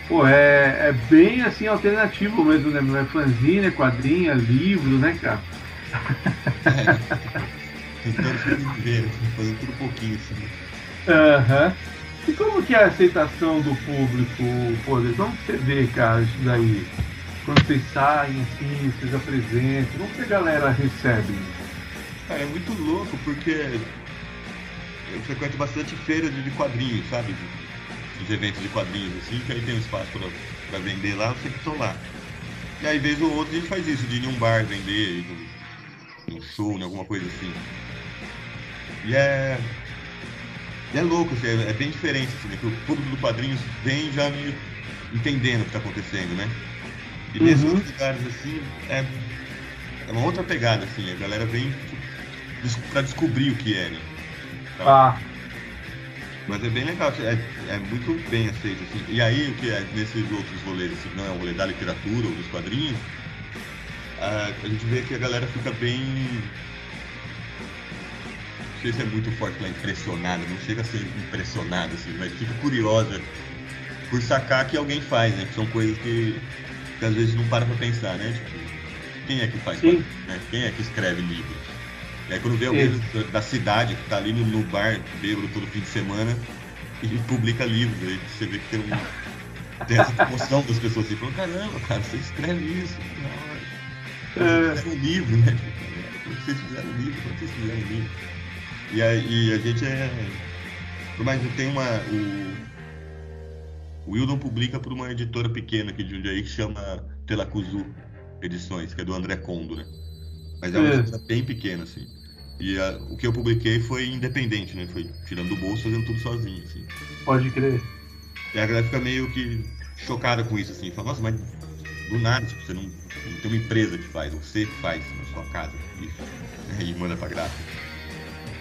Pô, é, é bem assim alternativo mesmo, né? meu? É fanzine, é quadrinho, é livro, né, cara? Tentando sobreviver, assim, fazendo tudo um pouquinho, assim. Aham. E como que é a aceitação do público, poder? Como você vê, cara, isso daí? Quando vocês saem assim, vocês apresentam, como que a galera recebe? Cara, é muito louco porque eu frequento bastante feira de quadrinhos, sabe? Os eventos de quadrinhos, assim, que aí tem um espaço pra, pra vender lá, eu sempre tô lá. E aí, vez ou outra, a gente faz isso, de ir em um bar vender, num, show, em alguma coisa assim. E é. E é louco, é, bem diferente, assim, né? Que o público do quadrinhos vem já meio entendendo o que tá acontecendo, né? E nesses Uhum. outros lugares, assim, é, é uma outra pegada, assim, a galera vem tipo, des- pra descobrir o que é, né? Pra- Ah, Mas é bem legal, é, é muito bem aceito. Assim. E aí, o que é nesses outros rolês, assim, não é o rolê da literatura ou dos quadrinhos, a, a gente vê que a galera fica bem. Sei se é muito forte lá, impressionada, não chega a ser impressionada, assim, mas fica curiosa por sacar que alguém faz, né? Que são coisas que, que às vezes não para pra pensar, né? Tipo, quem é que faz? Né? Quem é que escreve livros? E aí quando vê alguém Sim. da cidade que tá ali no, bar, bêbado todo fim de semana, e publica livros, aí você vê que tem um. Tem essa emoção das pessoas assim, falando, caramba, cara, você escreve isso, hora. É. Um livro, né? Tipo, vocês fizeram um livro, vocês fizeram um livro. E a, e a gente é. Mas tem uma. O, o Wildon publica por uma editora pequena aqui de Jundiaí que chama Telacuzu Edições, que é do André Condo, né? Mas é uma É. editora bem pequena, assim. E a- o que eu publiquei foi independente, né? Foi tirando do bolso, fazendo tudo sozinho, assim. Pode crer. E a galera fica meio que chocada com isso, assim. Fala, nossa, mas do nada, tipo, você não, não tem uma empresa que faz, você faz na sua casa isso. E manda pra gráfica.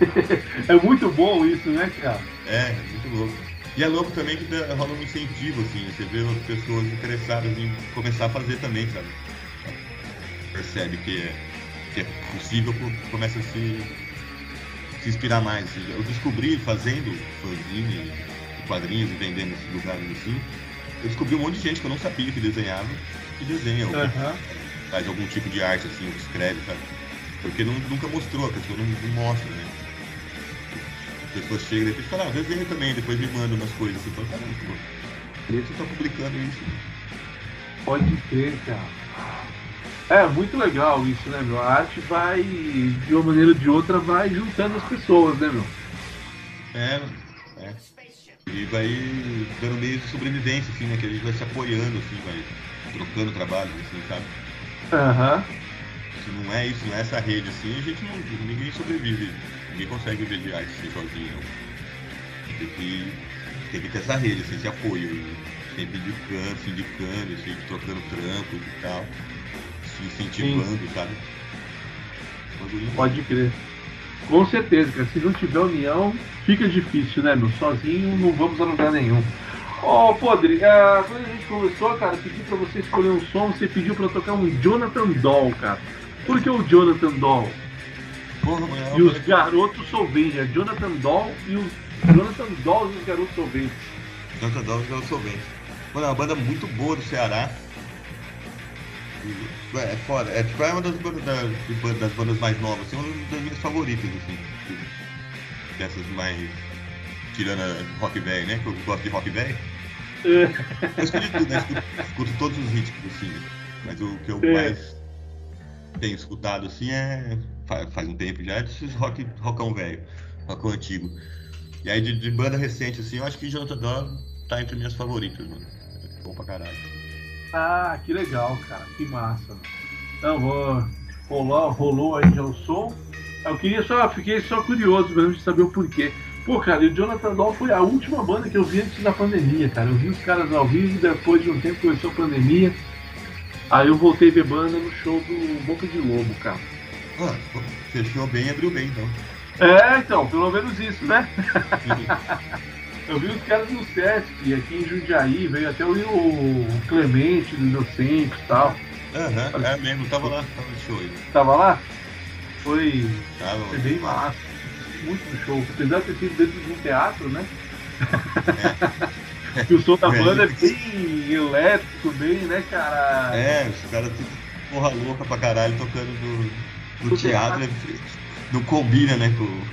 É muito bom isso, né, cara? É, muito louco. E é louco também que dá- rola um incentivo, assim, você vê as pessoas interessadas em começar a fazer também, sabe? Percebe que é, que é possível, co- começa a se, se inspirar mais. Eu descobri fazendo fanzine, quadrinhos e vendendo nesses lugares assim, eu descobri um monte de gente que eu não sabia que desenhava, que desenha, ou que Aham. faz algum tipo de arte, assim, ou que escreve, sabe? Porque não- nunca mostrou, a pessoa não, não mostra, né? As pessoas chegam e depois falam, ah, desenho também, depois me mandam umas coisas assim, fala, caramba, pô, por que você tá publicando isso? Pode crer, cara. É muito legal isso, né, meu? A arte vai, de uma maneira ou de outra, vai juntando as pessoas, né, meu? É, é. E vai dando meio de sobrevivência, assim, né? Que a gente vai se apoiando, assim, vai trocando trabalho, assim, sabe? Aham. Se não é isso, não é essa rede, assim, a gente não. ninguém sobrevive. Ninguém consegue arte assim, sozinho. Tem que, tem que ter essa rede, assim, esse apoio. e Sempre indicando, se indicando, assim, trocando trampos e tal. Se incentivando, sabe? Bagulho Pode crer. Com certeza, cara. Se não tiver união, fica difícil, né, meu? Sozinho não vamos a lugar nenhum. Ô, Podre, ah, quando a gente conversou, cara, pedi pra você escolher um som, você pediu pra eu tocar um Jonathan Doll, cara. Por que o Jonathan Doll? Porra, E os garotos solventes, é Jonathan Doll e os Jonathan Doll e os garotos solventes. Santa Dose eu sou bem. Mano, é uma banda muito boa do Ceará. E, É, é foda. É, tipo, é uma das bandas, da- de ban- das bandas mais novas, assim, uma das minhas favoritas, assim. de- Dessas mais. Tirando a rock velho, né? Que eu gosto de rock velho. É, Eu escuto tudo, né? Escuto, escuto todos os ritmos, assim. Mas o que eu mais tenho escutado, assim, é. Faz, faz um tempo já, é desses rock, rockão velho, rockão antigo. E aí de, de banda recente, assim, eu acho que Jonathan Dove tá entre minhas favoritas, mano. É bom pra caralho. Ah, que legal, cara. Que massa. Então, vou rolou, rolou aí já o som. Eu queria só, fiquei só curioso mesmo de saber o porquê. Pô, cara, e o Jonathan Doll foi a última banda que eu vi antes da pandemia, cara. Eu vi os caras ao vivo, depois de um tempo começou a pandemia. Aí eu voltei a ver banda no show do Boca de Lobo, cara. Fechou bem e abriu bem, então. É, então, pelo menos isso, né? Eu vi os caras no Sesc, aqui em Jundiaí, veio até o, o Clemente do Inocente e tal. Aham, é mesmo, tava lá, tava no show aí. Tava lá? Foi, Tava, foi bem massa. Muito do show. Apesar de ter sido dentro de um teatro, né? E o som da banda é bem elétrico, bem, né, cara? É, os caras tudo porra louca pra caralho tocando no, Tudo teatro. né? Não combina, né, com.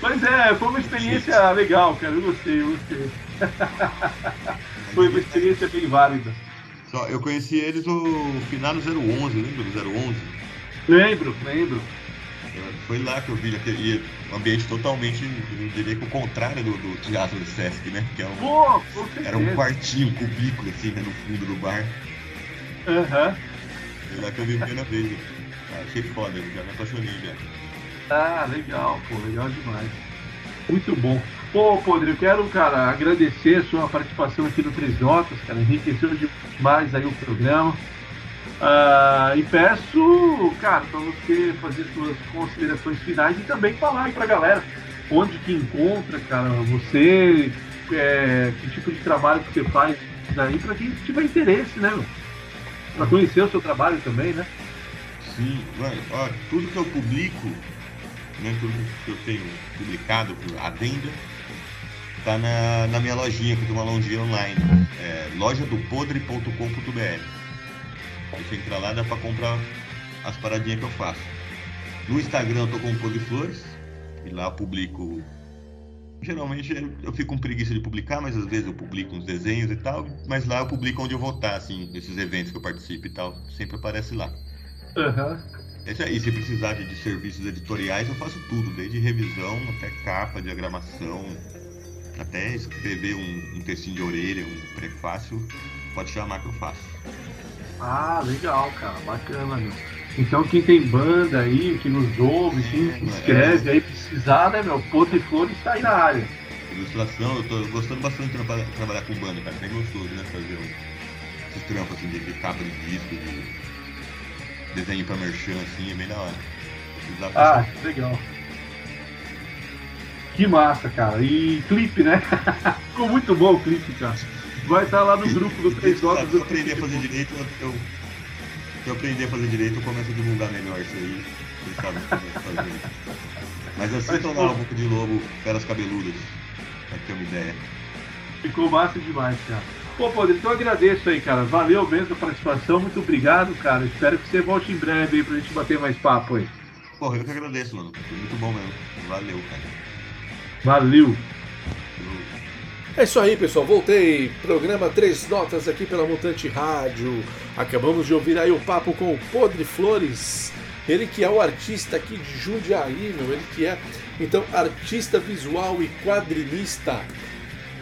Mas é, foi uma experiência legal, cara. Eu gostei, eu gostei. Foi uma experiência bem válida. Só, eu conheci eles no final do 011, lembra do 011? Lembro, lembro. Foi lá que eu vi aquele ambiente totalmente, eu diria que o contrário do, do teatro do Sesc, né? Que é um, Pô, era um quartinho, um cubículo, assim, né, no fundo do bar. Aham. Foi lá que eu vi a primeira vez. Ah, achei foda, já me apaixonei já. Ah, legal, pô, legal demais. Muito bom. Pô, Podre, eu quero, cara, agradecer a sua participação aqui no Três Notas, cara, enriqueceu demais aí o programa. Ah, e peço, cara, para você fazer suas considerações finais e também falar aí pra galera onde que encontra, cara, você, é, que tipo de trabalho que você faz daí, para quem tiver interesse, né? Pra conhecer o seu trabalho também, né? Sim, ó, tudo que eu publico, né, tudo que eu tenho publicado à venda, tá na, na minha lojinha, que eu tenho uma lojinha online, é, lojadopodre.com.br. Você entra lá, dá pra comprar as paradinhas que eu faço. No Instagram eu tô com o Podre Flores, e lá eu publico. Geralmente eu fico com preguiça de publicar, mas às vezes eu publico uns desenhos e tal, mas lá eu publico onde eu vou estar, assim, nesses eventos que eu participo e tal, sempre aparece lá. Uhum. Aí, se precisar de, de, serviços editoriais, eu faço tudo, desde revisão até capa, diagramação, até escrever um, um textinho de orelha, um prefácio, pode chamar que eu faço. Ah, legal, cara, bacana, meu. Então quem tem banda aí, que nos ouve, quem é, escreve é. aí, precisar, né, meu? Podre Flores está aí na área. Ilustração, eu tô gostando bastante de trabalhar, trabalhar com banda, cara. É gostoso, né? Fazer um, esses trampos assim de, de capa de disco, de desenho pra merchan, assim, é bem da hora. Ah, que legal. Que massa, cara. E clipe, né? Ficou muito bom o clipe, cara. Vai estar lá no grupo do Três Horas. Se eu aprender a fazer direito, eu, se eu aprender a fazer direito, eu começo a divulgar melhor isso aí. Mas assistam lá o Boca de Lobo, Feras Cabeludas, pra ter uma ideia. Ficou massa demais, cara. Pô, Podre, então eu agradeço aí, cara. Valeu mesmo a participação, muito obrigado, cara. Espero que você volte em breve aí pra gente bater mais papo aí. Porra, eu que agradeço, mano. Foi muito bom mesmo. Valeu, cara. Valeu. É isso aí, pessoal. Voltei. Programa Três Notas aqui pela Mutante Rádio. Acabamos de ouvir aí o papo com o Podre Flores. Ele que é o artista aqui de Jundiaí, meu. Ele que é, então, artista visual e quadrinista.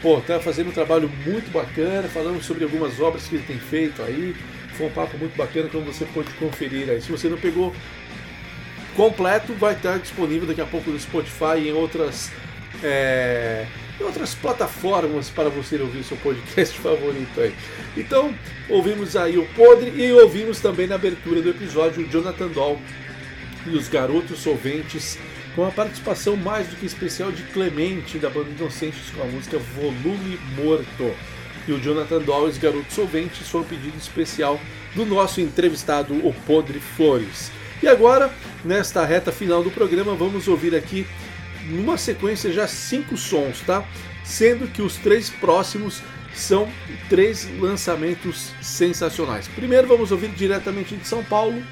Pô, tá fazendo um trabalho muito bacana, falando sobre algumas obras que ele tem feito aí. Foi um papo muito bacana, como você pode conferir aí. Se você não pegou completo, vai estar disponível daqui a pouco no Spotify e em outras é, e outras plataformas para você ouvir seu podcast favorito aí. Então, ouvimos aí o Podre e ouvimos também na abertura do episódio o Jonathan Doll e os Garotos Solventes, com a participação mais do que especial de Clemente da banda Inocentes com a música Volume Morto. E o Jonathan Doll e os Garotos Solventes foram pedido especial do nosso entrevistado, o Podre Flores. E agora, nesta reta final do programa, vamos ouvir aqui numa sequência já cinco sons, tá? Sendo que os três próximos são três lançamentos sensacionais. Primeiro vamos ouvir diretamente de São Paulo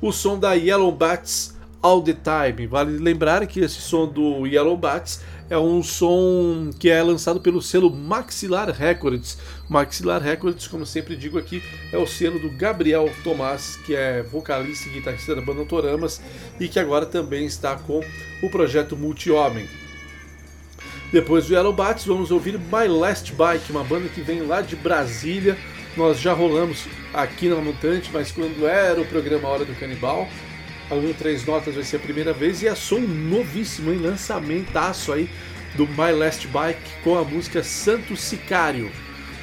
o som da Yellow Bats All the Time. Vale lembrar que esse som do Yellow Bats é um som que é lançado pelo selo Maxilar Records. Maxilar Records, como sempre digo aqui, é o selo do Gabriel Tomás, que é vocalista e guitarrista da banda Autoramas e que agora também está com o projeto Multi-Homem. Depois do Yellow Bats, vamos ouvir My Last Bike, uma banda que vem lá de Brasília. Nós já rolamos aqui na Mutante, mas quando era o programa Hora do Canibal, Aluno Três Notas vai ser a primeira vez e é som novíssimo, em lançamentaço aí do My Last Bike com a música Santo Sicário.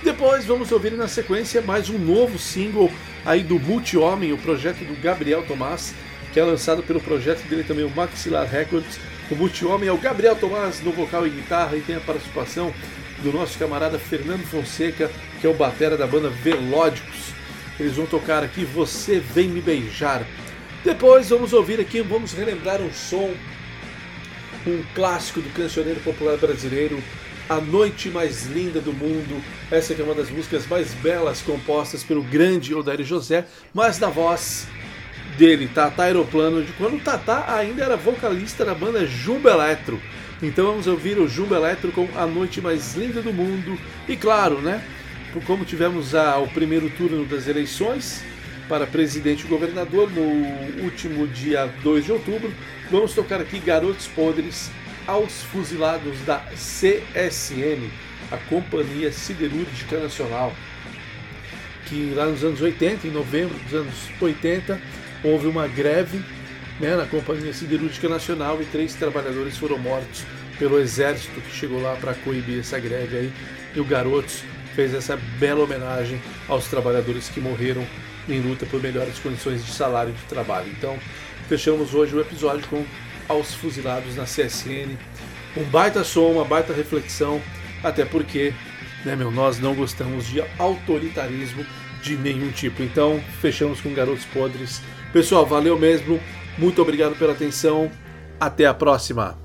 Depois vamos ouvir na sequência mais um novo single aí do Multi-Homem, o projeto do Gabriel Tomás, que é lançado pelo projeto dele também, o Maxilar Records. O Multi-Homem é o Gabriel Tomás no vocal e guitarra e tem a participação do nosso camarada Fernando Fonseca, que é o batera da banda Velódicos. Eles vão tocar aqui Você Vem Me Beijar, depois vamos ouvir aqui, vamos relembrar um som, um clássico do cancioneiro popular brasileiro, A Noite Mais Linda do Mundo. Essa é uma das músicas mais belas compostas pelo grande Odair José, mas na voz dele, Tata Aeroplano, de quando Tata ainda era vocalista da banda Jumbo Eletro. Então vamos ouvir o Jumbo Eletro com A Noite Mais Linda do Mundo. E claro, né? Como tivemos a, o primeiro turno das eleições, para presidente e governador no último dia 2 de outubro. Vamos tocar aqui Garotos Podres aos fuzilados da CSN, a Companhia Siderúrgica Nacional, que lá nos anos 80, em novembro dos anos 80, houve uma greve né, na Companhia Siderúrgica Nacional e três trabalhadores foram mortos pelo exército que chegou lá para coibir essa greve aí. E o Garotos fez essa bela homenagem aos trabalhadores que morreram em luta por melhores condições de salário e de trabalho. Então, fechamos hoje o episódio com aos fuzilados na CSN. Um baita som, uma baita reflexão, até porque, né, meu, nós não gostamos de autoritarismo de nenhum tipo. Então, fechamos com Garotos Podres. Pessoal, valeu mesmo. Muito obrigado pela atenção. Até a próxima.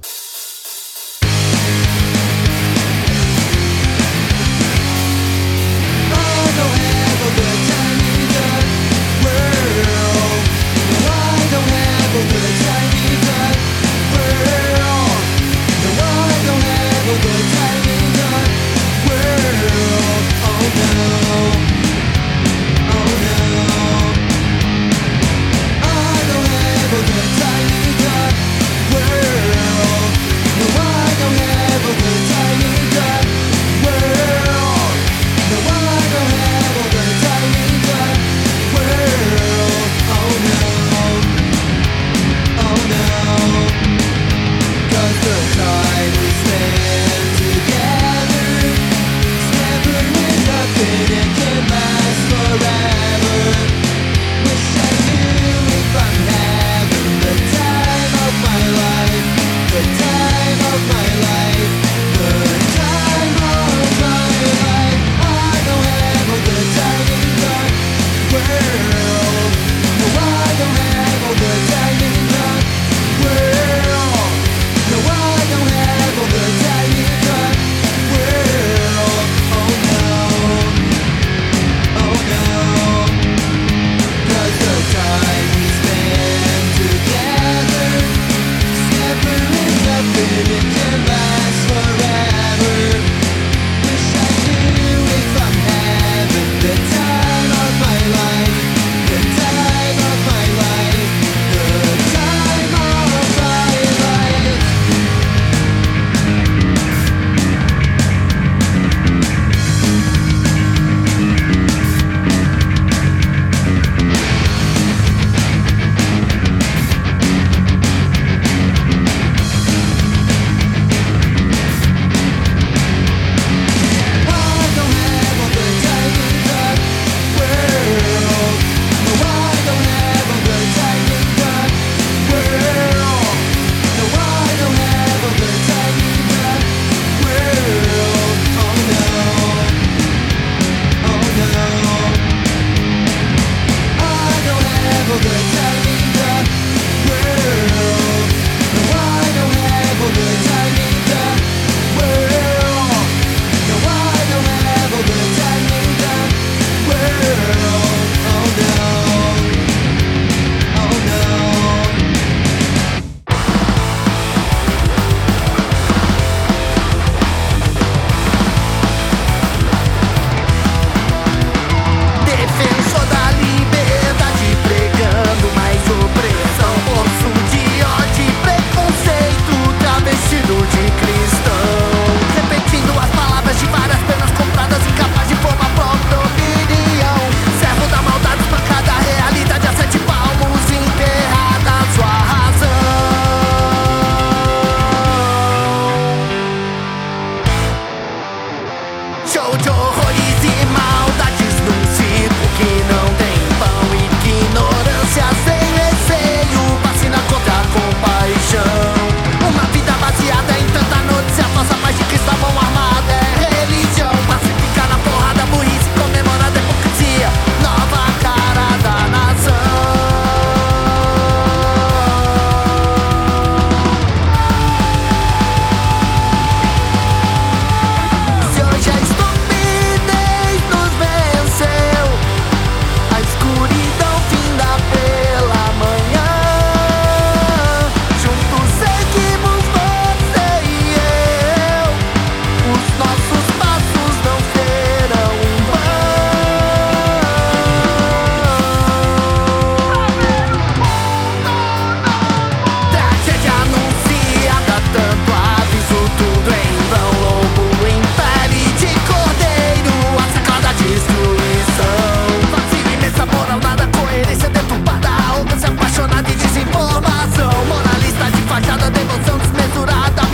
emoção desmesurada.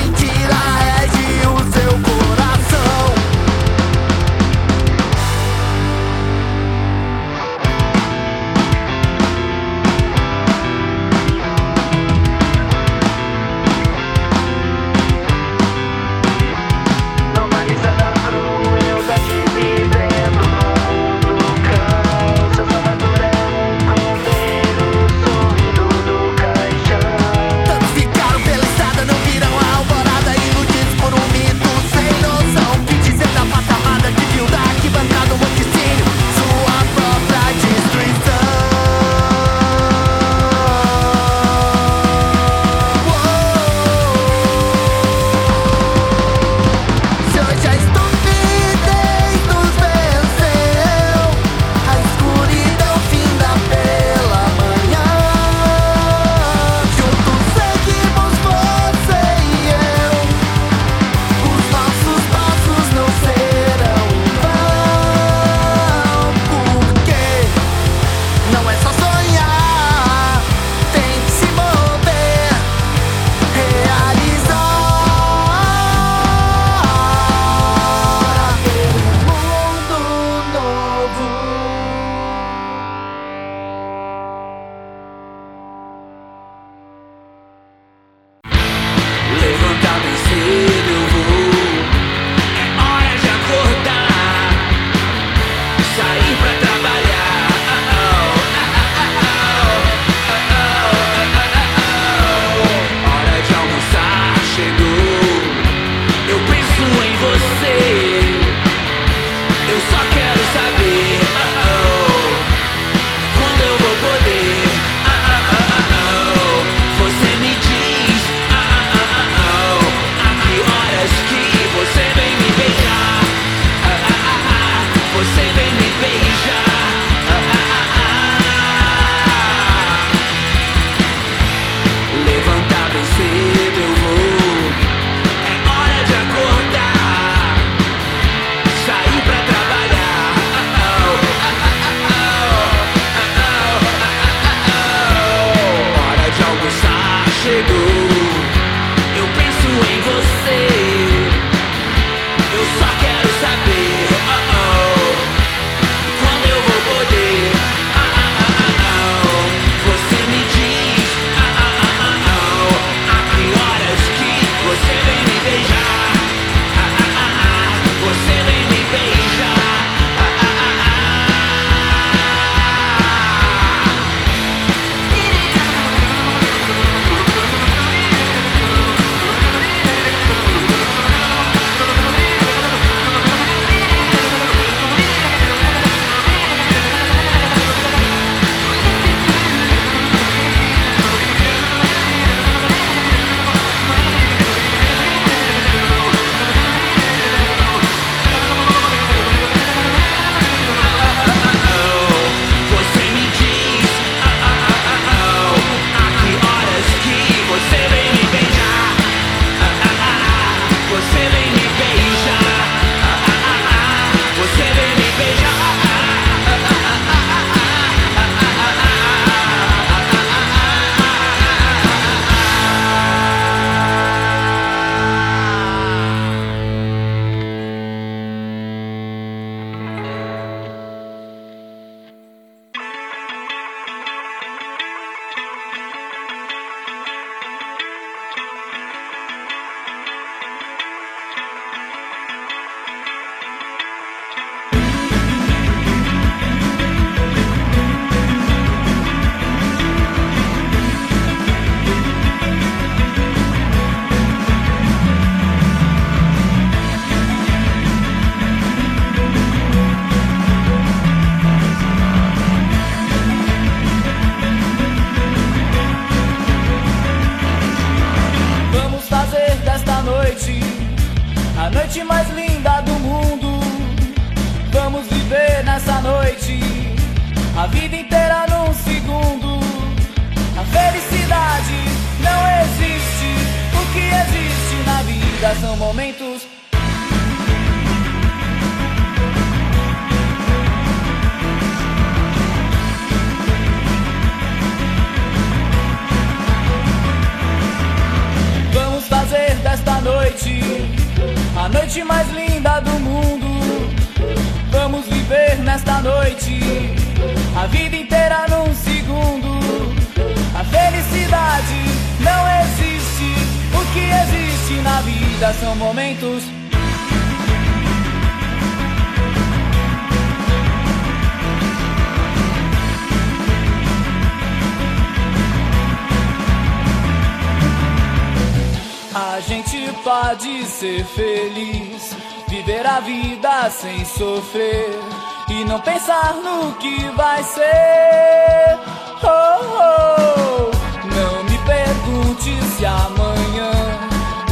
ser feliz, viver a vida sem sofrer e não pensar no que vai ser. Oh, oh. Não me pergunte se amanhã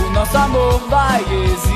o nosso amor vai existir.